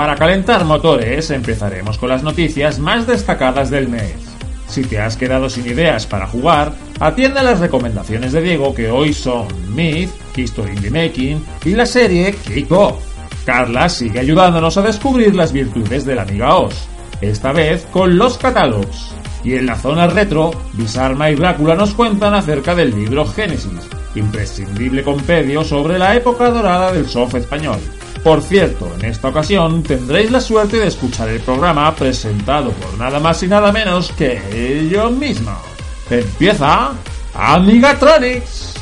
Para calentar motores empezaremos con las noticias más destacadas del mes. Si te has quedado sin ideas para jugar, atiende a las recomendaciones de Diego que hoy son Myth, History in Making y la serie Kick Off. Carla sigue ayudándonos a descubrir las virtudes de la OS, esta vez con los catálogos. Y en la zona retro, Bisarma y Drácula nos cuentan acerca del libro Génesis, imprescindible compendio sobre la época dorada del soft español. Por cierto, en esta ocasión tendréis la suerte de escuchar el programa presentado por nada más y nada menos que yo mismo. Empieza Amigatronics.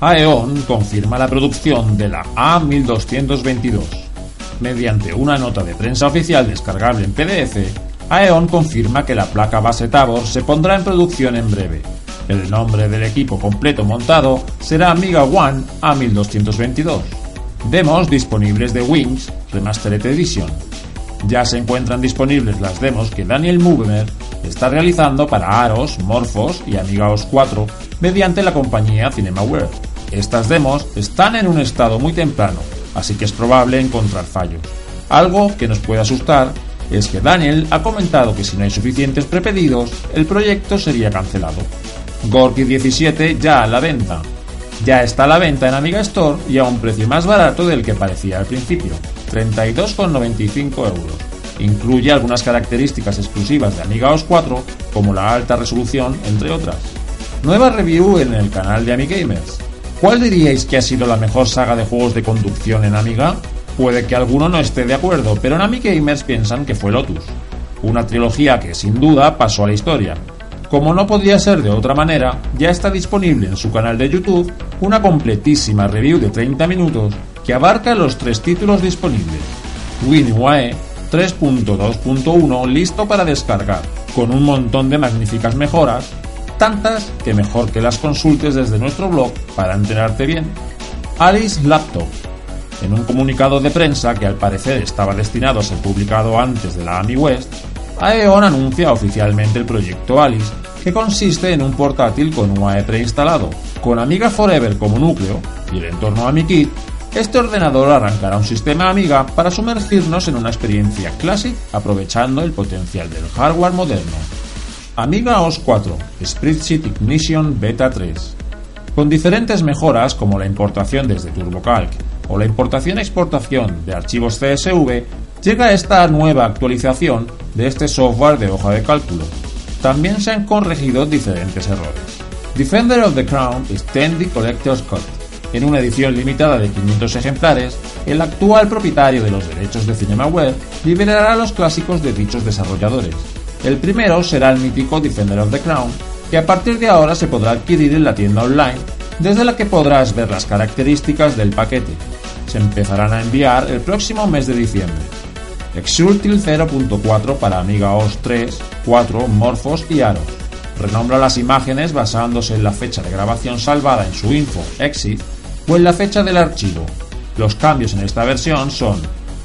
Aeon confirma la producción de la A1222. Mediante una nota de prensa oficial descargable en PDF, Aeon confirma que la placa base Tabor se pondrá en producción en breve. El nombre del equipo completo montado será Amiga One A1222. Demos disponibles de Wings Remastered Edition. Ya se encuentran disponibles las demos que Daniel Movemer está realizando para Aros, Morphos y Amiga OS 4 mediante la compañía Cinemaware. Estas demos están en un estado muy temprano, así que es probable encontrar fallos. Algo que nos puede asustar es que Daniel ha comentado que si no hay suficientes prepedidos, el proyecto sería cancelado. Gorky 17 ya a la venta. Ya está a la venta en Amiga Store y a un precio más barato del que parecía al principio, 32,95 euros. Incluye algunas características exclusivas de Amiga OS 4, como la alta resolución, entre otras. Nueva review en el canal de Amigamers. ¿Cuál diríais que ha sido la mejor saga de juegos de conducción en Amiga? Puede que alguno no esté de acuerdo, pero en Amigamers piensan que fue Lotus. Una trilogía que sin duda pasó a la historia. Como no podía ser de otra manera, ya está disponible en su canal de YouTube una completísima review de 30 minutos que abarca los tres títulos disponibles. Winnie 3.2.1 listo para descargar, con un montón de magníficas mejoras, tantas que mejor que las consultes desde nuestro blog para enterarte bien. Alice Laptop. En un comunicado de prensa que al parecer estaba destinado a ser publicado antes de la AMI West, Aeon anuncia oficialmente el proyecto Alice, que consiste en un portátil con UAE preinstalado, con Amiga Forever como núcleo y el entorno AmiKit este ordenador arrancará un sistema Amiga para sumergirnos en una experiencia Classic aprovechando el potencial del hardware moderno. Amiga OS 4 Spreadsheet Ignition Beta 3 Con diferentes mejoras como la importación desde TurboCalc o la importación-exportación de archivos CSV, llega esta nueva actualización de este software de hoja de cálculo. También se han corregido diferentes errores. Defender of the Crown Extended Collector's Cut en una edición limitada de 500 ejemplares, el actual propietario de los derechos de CinemaWare liberará los clásicos de dichos desarrolladores. El primero será el mítico Defender of the Crown, que a partir de ahora se podrá adquirir en la tienda online, desde la que podrás ver las características del paquete. Se empezarán a enviar el próximo mes de diciembre. Exultil 0.4 para Amiga OS 3, 4, Morphos y Aros. Renombra las imágenes basándose en la fecha de grabación salvada en su info exit o en la fecha del archivo. Los cambios en esta versión son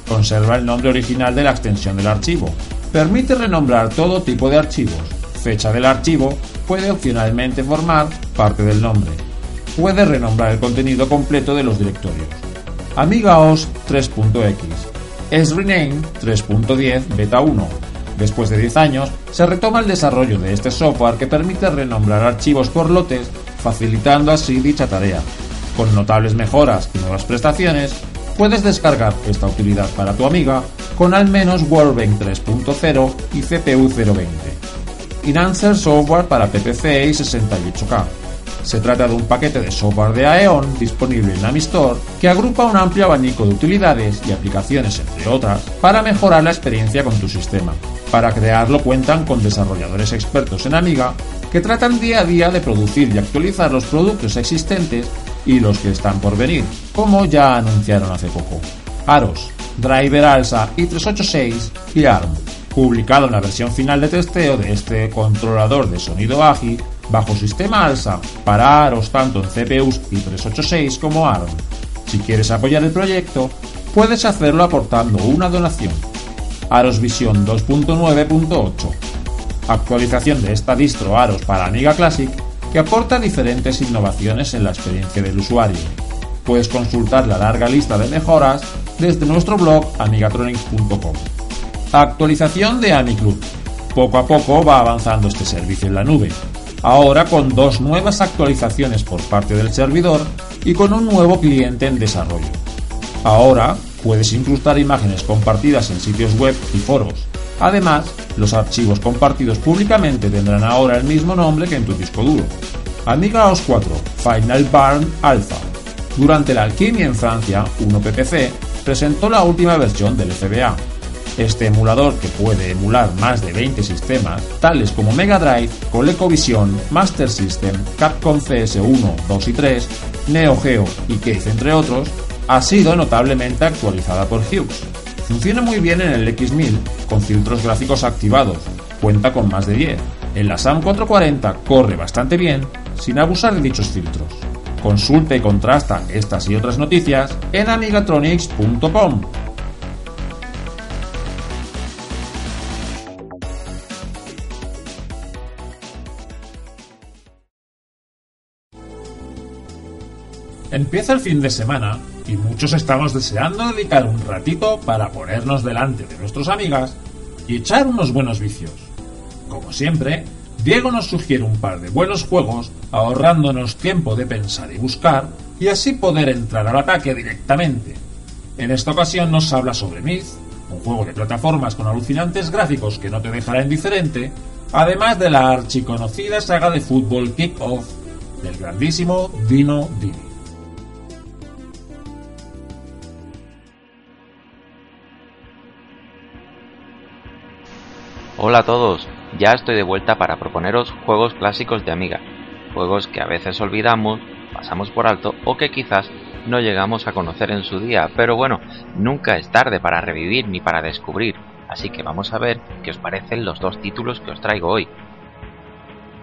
conserva el nombre original de la extensión del archivo, permite renombrar todo tipo de archivos, fecha del archivo puede opcionalmente formar parte del nombre, puede renombrar el contenido completo de los directorios. Amiga OS 3.x es Rename 3.10 Beta 1. Después de 10 años, se retoma el desarrollo de este software que permite renombrar archivos por lotes, facilitando así dicha tarea. Con notables mejoras y nuevas prestaciones, puedes descargar esta utilidad para tu amiga con al menos Wordbank 3.0 y CPU 020. Enhancer Software para PPC y 68K. Se trata de un paquete de software de Aeon disponible en Amistore que agrupa un amplio abanico de utilidades y aplicaciones, entre otras, para mejorar la experiencia con tu sistema. Para crearlo cuentan con desarrolladores expertos en Amiga que tratan día a día de producir y actualizar los productos existentes y los que están por venir, como ya anunciaron hace poco. Aros, Driver Alsa i386 y ARM, publicado en la versión final de testeo de este controlador de sonido AGI bajo sistema ALSA para Aros tanto en CPUs i386 como ARM. Si quieres apoyar el proyecto, puedes hacerlo aportando una donación. Aros Vision 2.9.8 Actualización de esta distro Aros para Amiga Classic que aporta diferentes innovaciones en la experiencia del usuario. Puedes consultar la larga lista de mejoras desde nuestro blog amigatronics.com. Actualización de AmiClub. Poco a poco va avanzando este servicio en la nube, ahora con dos nuevas actualizaciones por parte del servidor y con un nuevo cliente en desarrollo. Ahora puedes incrustar imágenes compartidas en sitios web y foros. Además, los archivos compartidos públicamente tendrán ahora el mismo nombre que en tu disco duro. Amiga OS 4 Final Barn Alpha. Durante la alquimia en Francia, 1PPC presentó la última versión del FBA. Este emulador, que puede emular más de 20 sistemas, tales como Mega Drive, ColecoVision, Master System, Capcom CS1, 2 y 3, Neo Geo y Case entre otros, ha sido notablemente actualizada por Hughes. Funciona muy bien en el X1000 con filtros gráficos activados, cuenta con más de 10. En la SAM 440 corre bastante bien sin abusar de dichos filtros. Consulta y contrasta estas y otras noticias en amigatronics.com. Empieza el fin de semana y muchos estamos deseando dedicar un ratito para ponernos delante de nuestras amigas y echar unos buenos vicios. Como siempre, Diego nos sugiere un par de buenos juegos, ahorrándonos tiempo de pensar y buscar, y así poder entrar al ataque directamente. En esta ocasión nos habla sobre Myth, un juego de plataformas con alucinantes gráficos que no te dejará indiferente, además de la archiconocida saga de fútbol Kick-Off del grandísimo Dino Dini. Hola a todos, ya estoy de vuelta para proponeros juegos clásicos de Amiga, juegos que a veces olvidamos, pasamos por alto o que quizás no llegamos a conocer en su día, pero bueno, nunca es tarde para revivir ni para descubrir, así que vamos a ver qué os parecen los dos títulos que os traigo hoy.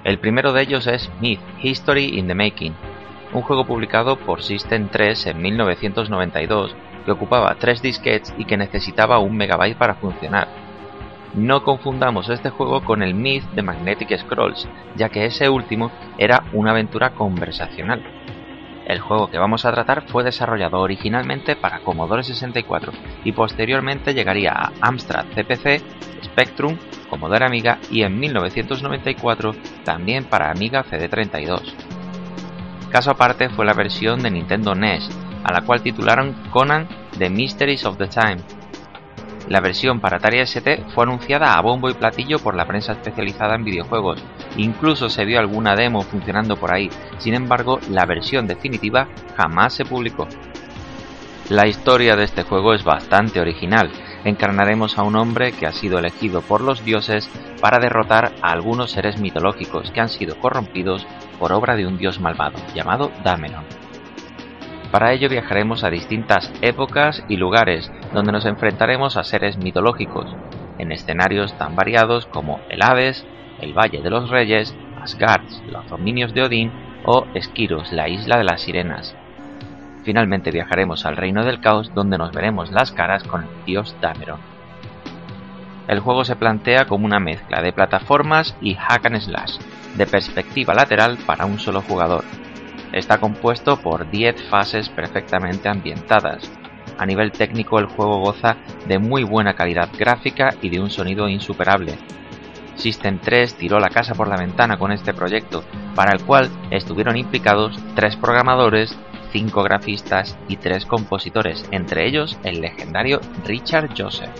El primero de ellos es Myth History in the Making, un juego publicado por System 3 en 1992 que ocupaba tres disquetes y que necesitaba un megabyte para funcionar no confundamos este juego con el Myth de Magnetic Scrolls, ya que ese último era una aventura conversacional. El juego que vamos a tratar fue desarrollado originalmente para Commodore 64 y posteriormente llegaría a Amstrad CPC, Spectrum, Commodore Amiga y en 1994 también para Amiga CD32. Caso aparte fue la versión de Nintendo NES, a la cual titularon Conan The Mysteries of the Time, la versión para Atari ST fue anunciada a bombo y platillo por la prensa especializada en videojuegos, incluso se vio alguna demo funcionando por ahí, sin embargo la versión definitiva jamás se publicó. La historia de este juego es bastante original, encarnaremos a un hombre que ha sido elegido por los dioses para derrotar a algunos seres mitológicos que han sido corrompidos por obra de un dios malvado llamado Dameron. Para ello viajaremos a distintas épocas y lugares donde nos enfrentaremos a seres mitológicos, en escenarios tan variados como el Hades, el Valle de los Reyes, Asgard, los dominios de Odín o Esquiros, la isla de las sirenas. Finalmente viajaremos al Reino del Caos donde nos veremos las caras con el dios Dameron. El juego se plantea como una mezcla de plataformas y hack and slash, de perspectiva lateral para un solo jugador, Está compuesto por 10 fases perfectamente ambientadas. A nivel técnico el juego goza de muy buena calidad gráfica y de un sonido insuperable. System 3 tiró la casa por la ventana con este proyecto, para el cual estuvieron implicados 3 programadores, 5 grafistas y 3 compositores, entre ellos el legendario Richard Joseph.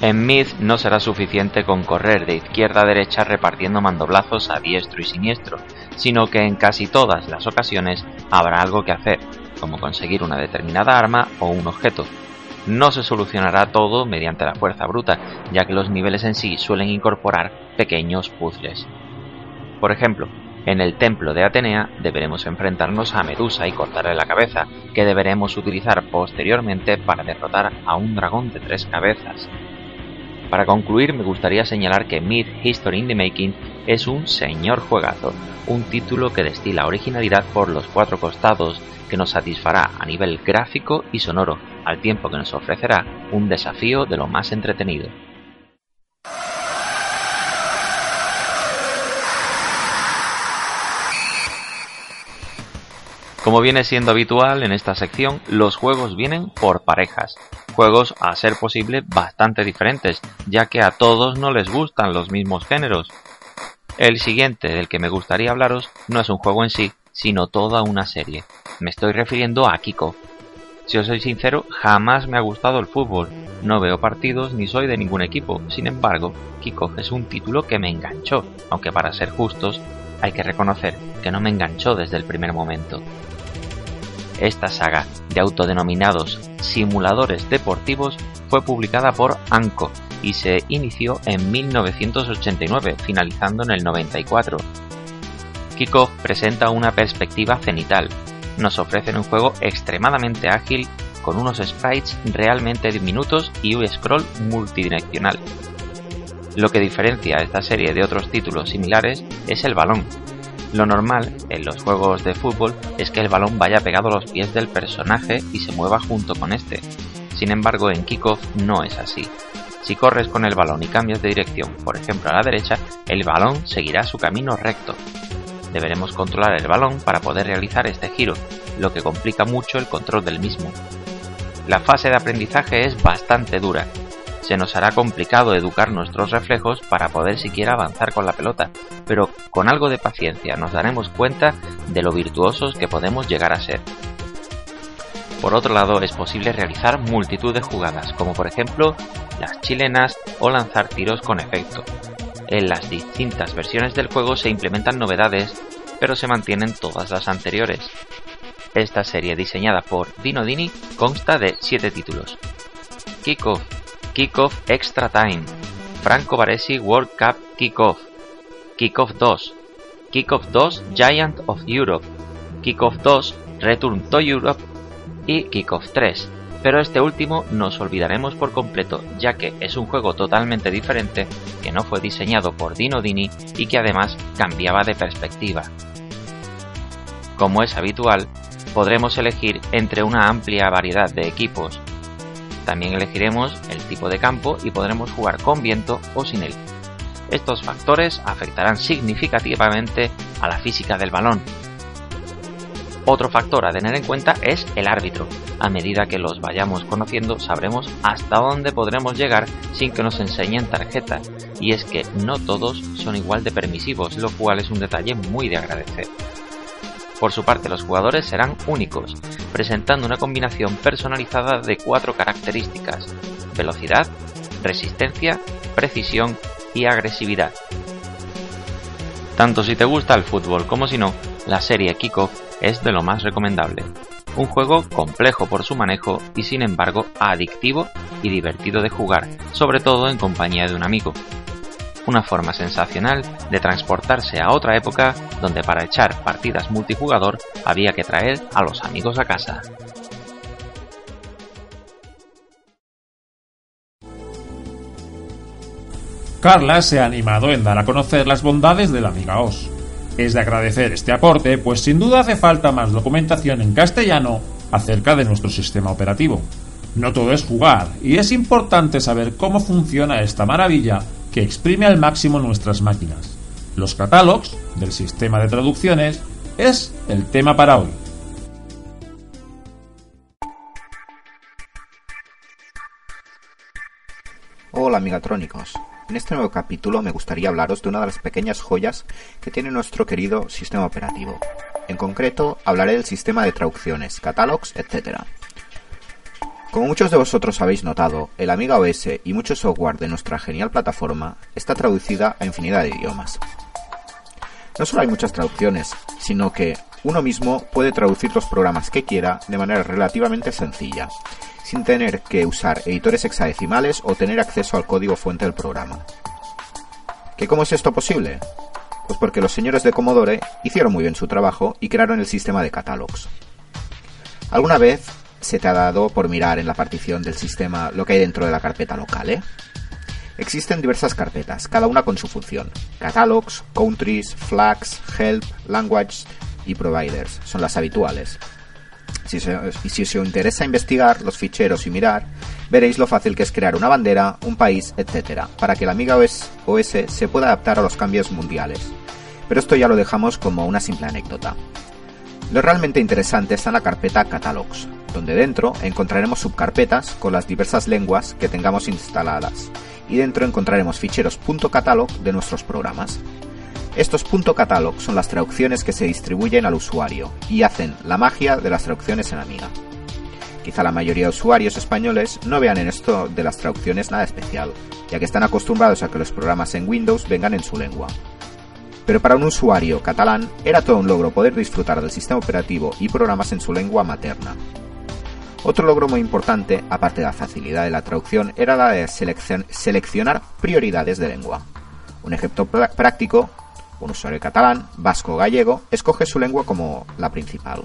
En Myth no será suficiente con correr de izquierda a derecha repartiendo mandoblazos a diestro y siniestro, sino que en casi todas las ocasiones habrá algo que hacer, como conseguir una determinada arma o un objeto. No se solucionará todo mediante la fuerza bruta, ya que los niveles en sí suelen incorporar pequeños puzzles. Por ejemplo, en el templo de Atenea deberemos enfrentarnos a Medusa y cortarle la cabeza, que deberemos utilizar posteriormente para derrotar a un dragón de tres cabezas. Para concluir, me gustaría señalar que Myth History in the Making es un señor juegazo, un título que destila originalidad por los cuatro costados, que nos satisfará a nivel gráfico y sonoro, al tiempo que nos ofrecerá un desafío de lo más entretenido. Como viene siendo habitual en esta sección, los juegos vienen por parejas, juegos a ser posible bastante diferentes, ya que a todos no les gustan los mismos géneros. El siguiente del que me gustaría hablaros no es un juego en sí, sino toda una serie. Me estoy refiriendo a Kiko. Si os soy sincero, jamás me ha gustado el fútbol. No veo partidos ni soy de ningún equipo. Sin embargo, Kiko es un título que me enganchó, aunque para ser justos, hay que reconocer que no me enganchó desde el primer momento. Esta saga de autodenominados simuladores deportivos fue publicada por Anco y se inició en 1989, finalizando en el 94. Kickoff presenta una perspectiva cenital. Nos ofrecen un juego extremadamente ágil con unos sprites realmente diminutos y un scroll multidireccional. Lo que diferencia a esta serie de otros títulos similares es el balón, lo normal en los juegos de fútbol es que el balón vaya pegado a los pies del personaje y se mueva junto con este. Sin embargo, en Kickoff no es así. Si corres con el balón y cambias de dirección, por ejemplo a la derecha, el balón seguirá su camino recto. Deberemos controlar el balón para poder realizar este giro, lo que complica mucho el control del mismo. La fase de aprendizaje es bastante dura, se nos hará complicado educar nuestros reflejos para poder siquiera avanzar con la pelota, pero con algo de paciencia nos daremos cuenta de lo virtuosos que podemos llegar a ser. Por otro lado, es posible realizar multitud de jugadas, como por ejemplo las chilenas o lanzar tiros con efecto. En las distintas versiones del juego se implementan novedades, pero se mantienen todas las anteriores. Esta serie diseñada por Dino Dini consta de 7 títulos. Kickoff, Kickoff Extra Time, Franco Baresi World Cup Kickoff, Kickoff 2, Kickoff 2 Giant of Europe, Kickoff 2 Return to Europe y Kickoff 3. Pero este último nos olvidaremos por completo, ya que es un juego totalmente diferente que no fue diseñado por Dino Dini y que además cambiaba de perspectiva. Como es habitual, podremos elegir entre una amplia variedad de equipos, también elegiremos el tipo de campo y podremos jugar con viento o sin él. Estos factores afectarán significativamente a la física del balón. Otro factor a tener en cuenta es el árbitro. A medida que los vayamos conociendo sabremos hasta dónde podremos llegar sin que nos enseñen tarjetas, y es que no todos son igual de permisivos, lo cual es un detalle muy de agradecer. Por su parte, los jugadores serán únicos, presentando una combinación personalizada de cuatro características, velocidad, resistencia, precisión y agresividad. Tanto si te gusta el fútbol como si no, la serie Kickoff es de lo más recomendable. Un juego complejo por su manejo y sin embargo adictivo y divertido de jugar, sobre todo en compañía de un amigo una forma sensacional de transportarse a otra época donde para echar partidas multijugador había que traer a los amigos a casa. Carla se ha animado en dar a conocer las bondades de la Amiga OS. Es de agradecer este aporte, pues sin duda hace falta más documentación en castellano acerca de nuestro sistema operativo. No todo es jugar, y es importante saber cómo funciona esta maravilla que exprime al máximo nuestras máquinas. Los catálogos del sistema de traducciones es el tema para hoy. Hola amigatrónicos. En este nuevo capítulo me gustaría hablaros de una de las pequeñas joyas que tiene nuestro querido sistema operativo. En concreto, hablaré del sistema de traducciones, catálogos, etc. Como muchos de vosotros habéis notado, el Amiga OS y mucho software de nuestra genial plataforma está traducida a infinidad de idiomas. No solo hay muchas traducciones, sino que uno mismo puede traducir los programas que quiera de manera relativamente sencilla, sin tener que usar editores hexadecimales o tener acceso al código fuente del programa. ¿Qué cómo es esto posible? Pues porque los señores de Commodore hicieron muy bien su trabajo y crearon el sistema de catálogos. ¿Alguna vez se te ha dado por mirar en la partición del sistema lo que hay dentro de la carpeta local, ¿eh? Existen diversas carpetas, cada una con su función. Catalogs, Countries, Flags, Help, Language y Providers son las habituales. Si si os interesa investigar los ficheros y mirar, veréis lo fácil que es crear una bandera, un país, etc., para que la Amiga OS, OS se pueda adaptar a los cambios mundiales. Pero esto ya lo dejamos como una simple anécdota. Lo realmente interesante está en la carpeta Catalogs, donde dentro encontraremos subcarpetas con las diversas lenguas que tengamos instaladas, y dentro encontraremos ficheros .catalog de nuestros programas. Estos .catalog son las traducciones que se distribuyen al usuario y hacen la magia de las traducciones en Amiga. Quizá la mayoría de usuarios españoles no vean en esto de las traducciones nada especial, ya que están acostumbrados a que los programas en Windows vengan en su lengua. Pero para un usuario catalán era todo un logro poder disfrutar del sistema operativo y programas en su lengua materna. Otro logro muy importante, aparte de la facilidad de la traducción, era la de seleccionar prioridades de lengua. Un ejemplo práctico, un usuario catalán, vasco o gallego, escoge su lengua como la principal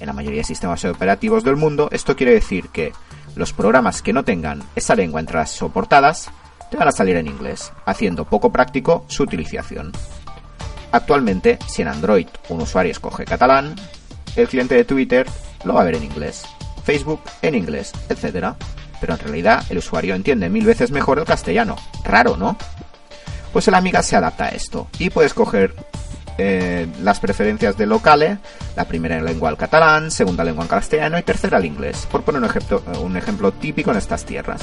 en la mayoría de sistemas operativos del mundo, esto quiere decir que los programas que no tengan esa lengua entre las soportadas te van a salir en inglés, haciendo poco práctico su utilización. Actualmente, si en Android un usuario escoge catalán, el cliente de Twitter lo va a ver en inglés, Facebook en inglés, etc. Pero en realidad el usuario entiende mil veces mejor el castellano. Raro, ¿no? Pues el Amiga se adapta a esto y puede escoger eh, las preferencias de locale, la primera en lengua al catalán, segunda lengua en castellano y tercera al inglés, por poner un ejemplo típico en estas tierras.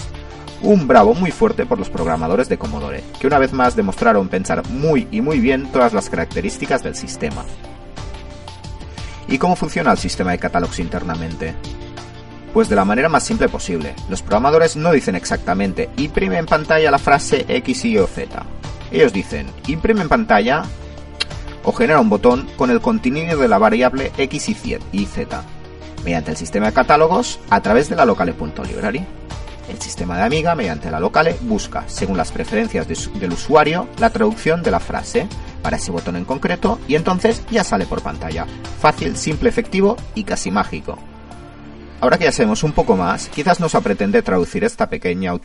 Un bravo muy fuerte por los programadores de Commodore, que una vez más demostraron pensar muy y muy bien todas las características del sistema. ¿Y cómo funciona el sistema de catálogos internamente? Pues de la manera más simple posible. Los programadores no dicen exactamente imprime en pantalla la frase X, Y o Z. Ellos dicen imprime en pantalla o genera un botón con el contenido de la variable x y z, mediante el sistema de catálogos a través de la locale.library. El sistema de Amiga, mediante la locale, busca, según las preferencias del usuario, la traducción de la frase para ese botón en concreto y entonces ya sale por pantalla. Fácil, simple, efectivo y casi mágico. Ahora que ya sabemos un poco más, quizás nos apretende traducir esta pequeña uh,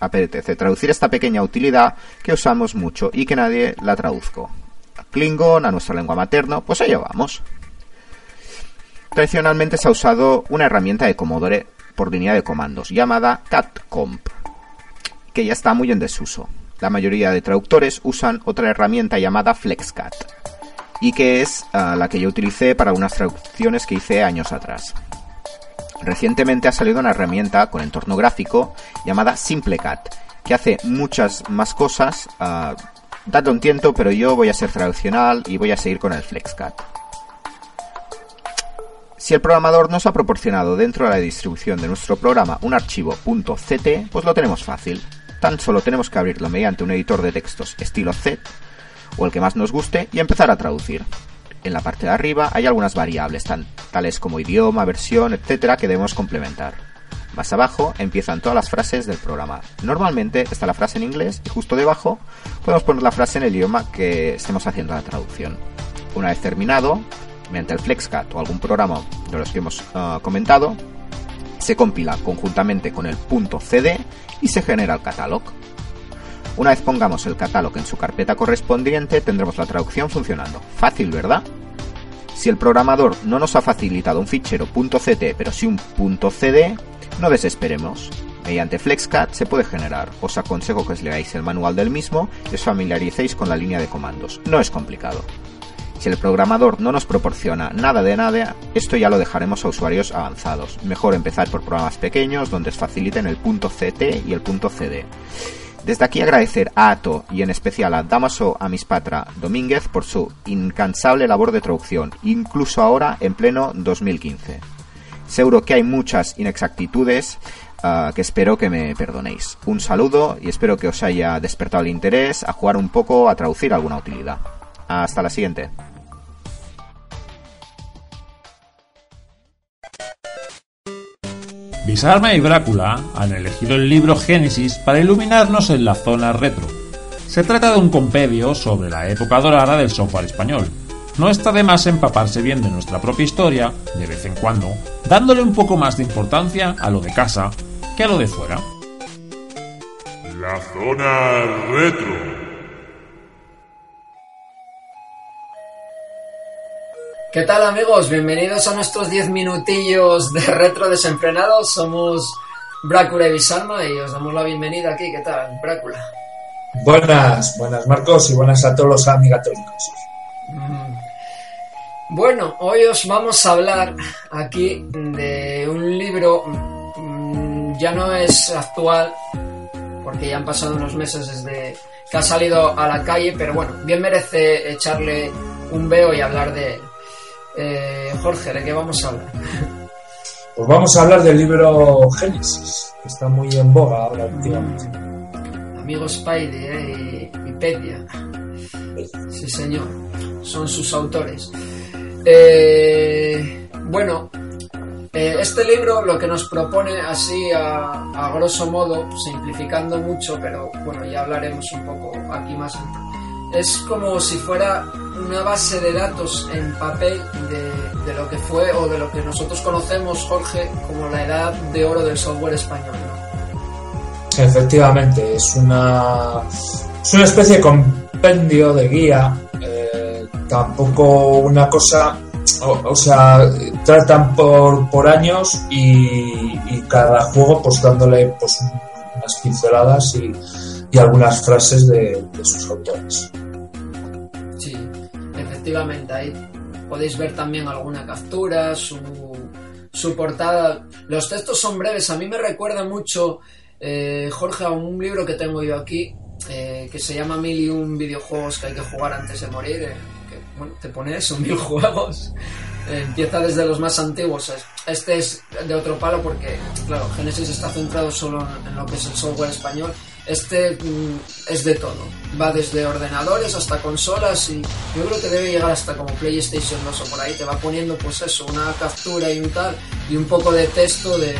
apetece traducir esta pequeña utilidad que usamos mucho y que nadie la traduzco. Klingon, a nuestra lengua materna, pues allá vamos. Tradicionalmente se ha usado una herramienta de Commodore por línea de comandos llamada catcomp, que ya está muy en desuso. La mayoría de traductores usan otra herramienta llamada FlexCat, y que es ah, la que yo utilicé para unas traducciones que hice años atrás. Recientemente ha salido una herramienta con entorno gráfico llamada SimpleCat, que hace muchas más cosas uh, un tiento, pero yo voy a ser tradicional y voy a seguir con el FlexCat. Si el programador nos ha proporcionado dentro de la distribución de nuestro programa un archivo .ct, pues lo tenemos fácil. Tan solo tenemos que abrirlo mediante un editor de textos estilo Z o el que más nos guste y empezar a traducir. En la parte de arriba hay algunas variables, tales como idioma, versión, etcétera, que debemos complementar. Más abajo empiezan todas las frases del programa. Normalmente está la frase en inglés y justo debajo podemos poner la frase en el idioma que estemos haciendo la traducción. Una vez terminado, mediante el FlexCat o algún programa de los que hemos ah, comentado, se compila conjuntamente con el .cd y se genera el catálogo. Una vez pongamos el catálogo en su carpeta correspondiente, tendremos la traducción funcionando. Fácil, ¿verdad? Si el programador no nos ha facilitado un fichero .ct pero sí un .cd, no desesperemos. Mediante FlexCat se puede generar. Os aconsejo que os leáis el manual del mismo y os familiaricéis con la línea de comandos. No es complicado. Si el programador no nos proporciona nada de nada, esto ya lo dejaremos a usuarios avanzados. Mejor empezar por programas pequeños donde os faciliten el .ct y el .cd. Desde aquí agradecer a Ato y en especial a Damaso Amispatra Domínguez por su incansable labor de traducción, incluso ahora en pleno 2015. Seguro que hay muchas inexactitudes ah, que espero que me perdonéis. Un saludo y espero que os haya despertado el interés a jugar un poco a traducir alguna utilidad. Hasta la siguiente. Bisarma y Drácula han elegido el libro Génesis para iluminarnos en la zona retro. Se trata de un compendio sobre la época dorada del software español, no está de más empaparse bien de nuestra propia historia, de vez en cuando, dándole un poco más de importancia a lo de casa que a lo de fuera. La zona retro. ¿Qué tal amigos? Bienvenidos a nuestros 10 minutillos de retro desenfrenados. Somos Brácula y Bisalma y os damos la bienvenida aquí. ¿Qué tal, Brácula? Buenas, buenas Marcos y buenas a todos los amigatónicos. Bueno, hoy os vamos a hablar aquí de un libro, mm, ya no es actual, porque ya han pasado unos meses desde que ha salido a la calle, pero bueno, bien merece echarle un veo y hablar de él. Eh, Jorge, ¿de qué vamos a hablar? Pues vamos a hablar del libro Génesis, que está muy en boga ahora últimamente. Amigo Spidey ¿eh? y, y Pedia. Sí, señor. Son sus autores. Eh, bueno, eh, este libro lo que nos propone así a, a, grosso modo, simplificando mucho, pero bueno, ya hablaremos un poco aquí más, es como si fuera una base de datos en papel de, de lo que fue o de lo que nosotros conocemos, Jorge, como la edad de oro del software español. Efectivamente, es una, es una especie de compendio de guía, eh, tampoco una cosa o, sea, tratan por, por años y, cada juego pues dándole pues unas pinceladas y, y algunas frases de, sus autores. Ahí podéis ver también alguna captura, su, su portada. Los textos son breves, a mí me recuerda mucho, eh, Jorge, a un libro que tengo yo aquí, eh, que se llama Mil y un videojuegos que hay que jugar antes de morir. Eh, bueno, te pone eso, mil juegos. Empieza desde los más antiguos. Este es de otro palo porque, claro, Genesis está centrado solo en lo que es el software español. Este mm, es de todo. Va desde ordenadores hasta consolas y yo creo que debe llegar hasta como PlayStation 2 o por ahí. Te va poniendo, pues eso, una captura y un tal y un poco de texto de,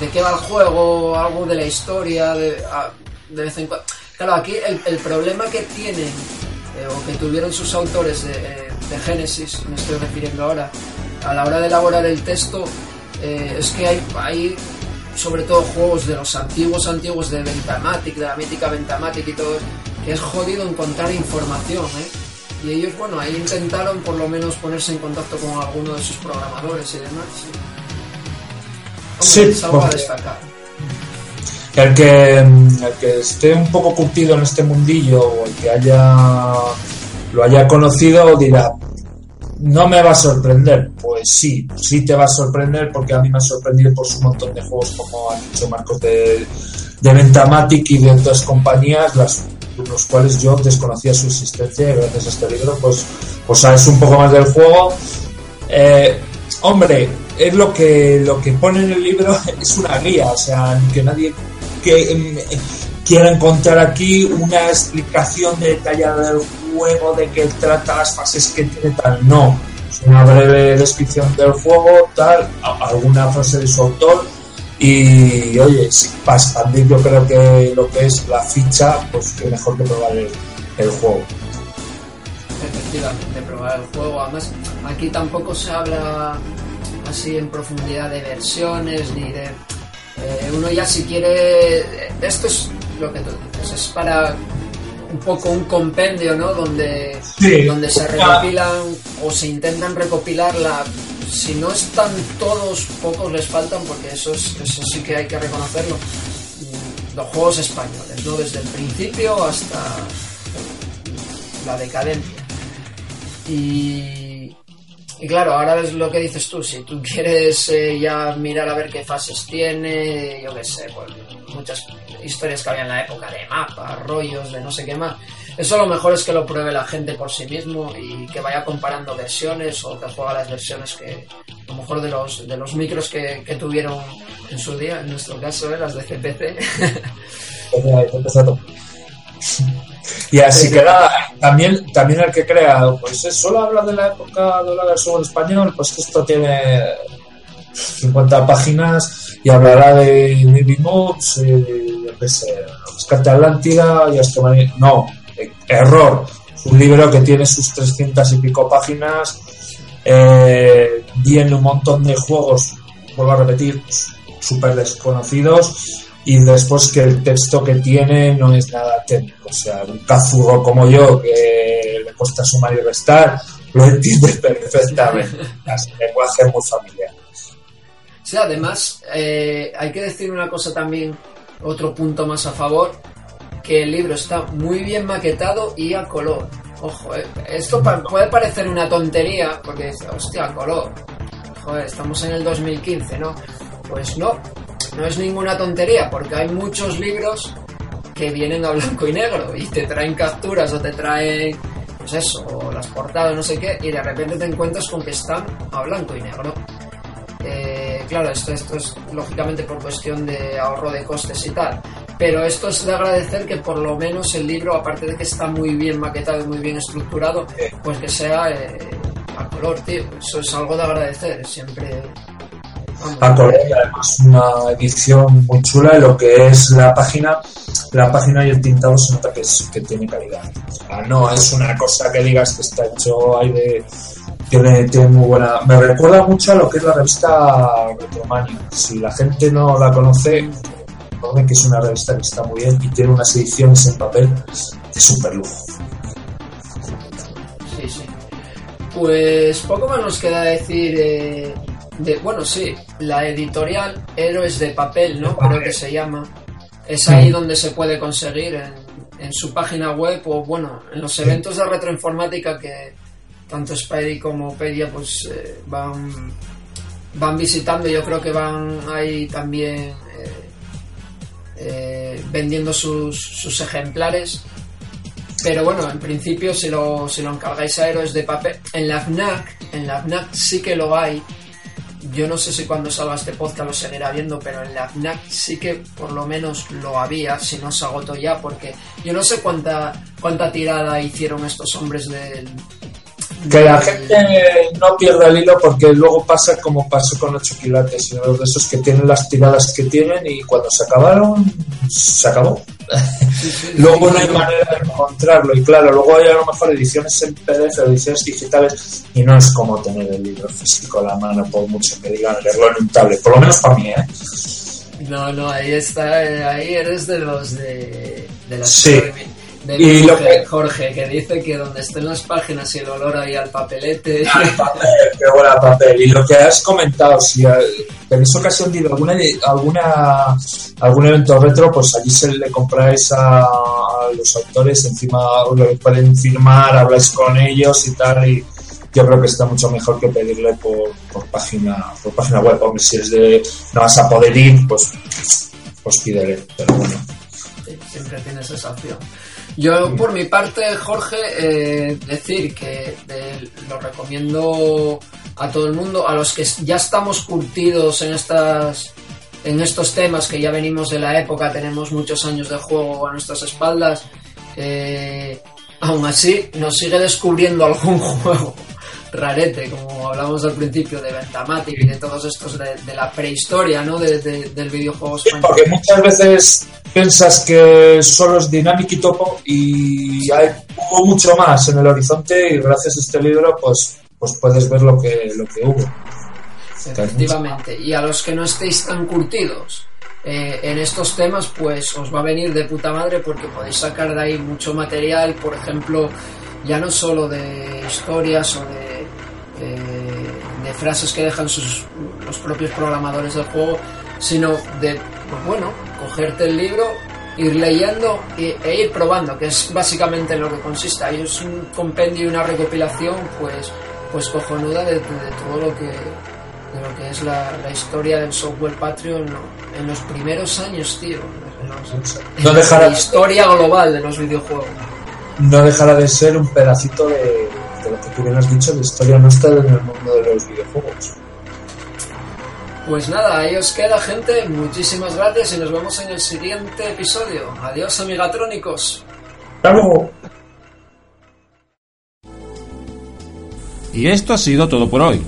de qué va el juego, algo de la historia, de, de vez en cuando. Claro, aquí el, problema que tienen o que tuvieron sus autores de, de, Génesis, me estoy refiriendo ahora, a la hora de elaborar el texto, eh, es que hay, hay sobre todo juegos de los antiguos antiguos de Ventamatic, de la mítica Ventamatic y todo, que es jodido encontrar información, ¿eh? Y ellos, bueno, ahí intentaron por lo menos ponerse en contacto con alguno de sus programadores y demás. Sí, es algo a destacar. El que, el que esté un poco curtido en este mundillo o el que haya lo haya conocido dirá no me va a sorprender. Pues sí, sí te va a sorprender porque a mí me ha sorprendido por su montón de juegos como han dicho Marcos de, de Ventamatic y de otras compañías las, los cuales yo desconocía su existencia y gracias a este libro pues, pues sabes un poco más del juego. Eh, hombre es lo que lo que pone en el libro es una guía o sea que nadie que eh, quiera encontrar aquí una explicación detallada del juego, de qué trata las fases que tiene, tal. No, es una breve descripción del juego, tal, alguna frase de su autor. Y oye, sí, para expandir yo creo que lo que es la ficha, pues que mejor que probar el, el juego. Efectivamente, probar el juego. Además, aquí tampoco se habla así en profundidad de versiones ni de eh, uno ya si quiere, esto es lo que tú dices, es para un poco un compendio, ¿no? Donde, sí. donde se recopilan o se intentan recopilar la... Si no están todos, pocos les faltan, porque eso, es, eso sí que hay que reconocerlo. Los juegos españoles, ¿no? Desde el principio hasta la decadencia. Y, y claro, ahora es lo que dices tú, si tú quieres eh, ya mirar a ver qué fases tiene, yo qué sé, pues muchas historias que había en la época de mapas, rollos, de no sé qué más. Eso lo mejor es que lo pruebe la gente por sí mismo y que vaya comparando versiones o que juega las versiones que, a lo mejor de los, de los micros que, que tuvieron en su día, en nuestro caso, ¿eh? las de CPC. Y así que nada, también, también el que crea, pues solo habla de la época de la software español, pues que esto tiene 50 páginas y hablará de Navy Mods, eh, Rescate Atlántida y hasta No, error. Es un libro que tiene sus 300 y pico páginas, eh, viene un montón de juegos, vuelvo a repetir, súper desconocidos y después que el texto que tiene no es nada técnico, o sea, un cazurro como yo que le cuesta sumar y restar, lo entiende perfectamente, un lenguaje muy familiar. Sí, además, eh, hay que decir una cosa también, otro punto más a favor, que el libro está muy bien maquetado y a color. Ojo, eh, esto pa- puede parecer una tontería, porque dice, hostia, color. Joder, estamos en el 2015, ¿no? Pues no, no es ninguna tontería, porque hay muchos libros que vienen a blanco y negro y te traen capturas o te traen, pues eso, o las portadas, no sé qué, y de repente te encuentras con que están a blanco y negro. Eh, claro, esto, esto es lógicamente por cuestión de ahorro de costes y tal. Pero esto es de agradecer que por lo menos el libro, aparte de que está muy bien maquetado y muy bien estructurado, pues que sea eh, a color, tío. Eso es algo de agradecer, siempre. vamos. a color y además una edición muy chula y lo que es la página la página y el tintado se nota que, es, que tiene calidad O sea, no es una cosa que digas que está hecho ahí de tiene, tiene muy buena me recuerda mucho a lo que es la revista Retromania si la gente no la conoce recuerden que es una revista que está muy bien y tiene unas ediciones en papel de super lujo Sí, sí. Pues poco más nos queda decir. eh, de, bueno, sí, la editorial Héroes de Papel, ¿no? Creo que se llama. Es ahí donde se puede conseguir en, en su página web o, bueno, en los eventos de retroinformática que tanto Spidey como Pedia pues eh, van, van visitando. Yo creo que van ahí también eh, eh, vendiendo sus, sus ejemplares. Pero bueno, en principio si lo, si lo encargáis a héroes de papel, en la FNAC, en la FNAC sí que lo hay. Yo no sé si cuando salga este podcast lo seguirá viendo, pero en la FNAC sí que por lo menos lo había, si no se agotó ya, porque yo no sé cuánta, cuánta tirada hicieron estos hombres del... que la gente no pierda el hilo porque luego pasa como pasó con los y los de esos que tienen las tiradas que tienen y cuando se acabaron se acabó Sí, sí, luego sí, no hay manera de encontrarlo y claro luego hay a lo mejor ediciones en PDF ediciones digitales y no es como tener el libro físico a la mano por mucho que digan leerlo en un tablet por lo menos para mí ¿eh? No, no, ahí está, eh, ahí eres de los de, de las Sí. De Y lo Jorge, que- Jorge, que dice que donde estén las páginas y el olor ahí al papelete. Qué buena papel. Y lo que has comentado, si tenéis ocasión de ir a alguna, alguna, algún evento retro, pues allí se le compráis a, a los autores, encima lo pueden firmar, habláis con ellos y tal. Y yo creo que está mucho mejor que pedirle por, por página por página web. Hombre, si es de no vas a poder ir, pues, pues pídele. Pero bueno. Sí, siempre tienes esa opción. Yo, por mi parte, Jorge, eh, decir que lo recomiendo a todo el mundo, a los que ya estamos curtidos en estas en estos temas que ya venimos de la época, tenemos muchos años de juego a nuestras espaldas, eh, aún así nos sigue descubriendo algún juego rarete, como hablamos al principio de Ventamatic y de todos estos de, de la prehistoria, ¿no? De, de- del videojuego español. Porque muchas veces piensas que solo es Dynamic y Topo y hay hubo mucho más en el horizonte y gracias a este libro pues pues puedes ver lo que lo que hubo. Efectivamente. Y a los que no estéis tan curtidos eh, en estos temas, pues os va a venir de puta madre porque podéis sacar de ahí mucho material, por ejemplo, ya no solo de historias o de, eh, de frases que dejan sus, los propios programadores del juego, sino de, pues bueno, cogerte el libro, ir leyendo e ir probando, que es básicamente en lo que consiste. Ahí es un compendio y una recopilación, pues, pues cojonuda de todo lo que de lo que es la, la historia del software Patreon en los primeros años, tío. En, los- en No dejará- la historia global de los videojuegos. No dejará de ser un pedacito de, de lo que tú bien has dicho de historia nuestra en el mundo de los videojuegos. Pues nada, ahí os queda, gente. Muchísimas gracias y nos vemos en el siguiente episodio. Adiós, amigatrónicos. Hasta luego. Y esto ha sido todo por hoy.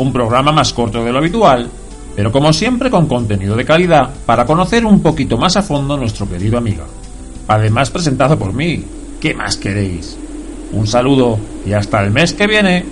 Un programa más corto de lo habitual, pero como siempre con contenido de calidad para conocer un poquito más a fondo nuestro querido amiga. Además presentado por mí. ¿Qué más queréis? Un saludo y hasta el mes que viene.